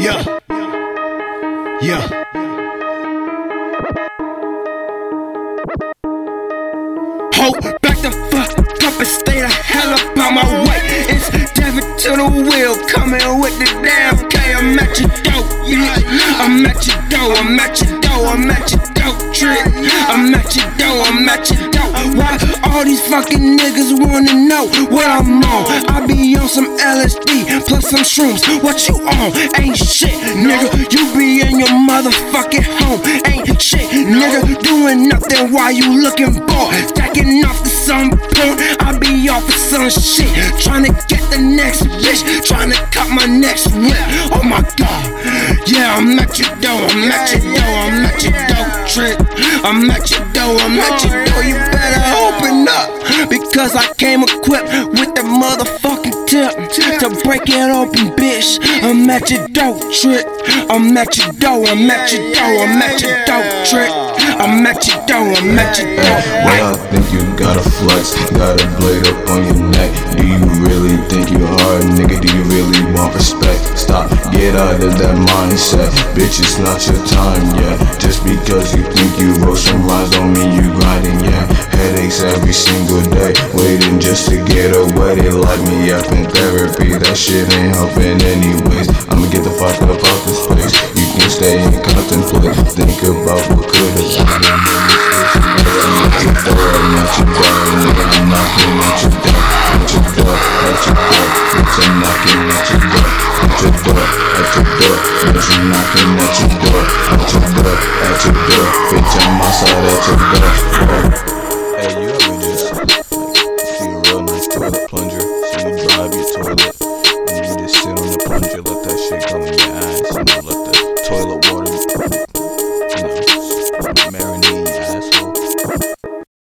Yeah. Yeah. Hold back the fuck up and stay the hell up on my way. It's David to the wheel, coming with the damn K. I'm at your dope, yeah. I'm at your door, I'm at your door, I'm at your dope trick. I'm at your door, I'm at your door. Why all these fucking niggas wanna know what I'm on? I be some LSD plus some shrooms. What you on? Ain't shit, nigga. You be in your motherfucking home. Ain't shit, nigga. Doing nothing while you looking bored. Stacking off the some point. I be off of some shit. Trying to get the next bitch. Trying to cut my next whip. Oh my god. Yeah, I'm at your door. I'm at your door. I'm at your door. Trick. I'm at your door. I'm at your door. You better open up. Because I came equipped with the motherfucking tip to break it open, bitch. I'm at your door, trick. I'm at your door, I'm at your door, I'm at your door, trick. I'm at your door, I'm at your door. Well, I think you got a flex, got a blade up on your neck. Do you really think you hard, nigga? Do you really want respect? Stop, get out of that mindset. Bitch, it's not your time yet. Just because you think you wrote some rhymes don't mean you. Headaches every single day, waiting just to get away. They like me up in therapy, that shit ain't helping anyways. I'ma get the fuck up out this place. You can stay and contemplate, think about what could've been. I'm knocking at your door, at your door, at your door, bitch, I'm knocking at your door, at your door, at your door, bitch, I'm knocking at your door, at your door, at your door, bitch, I'm outside at your door.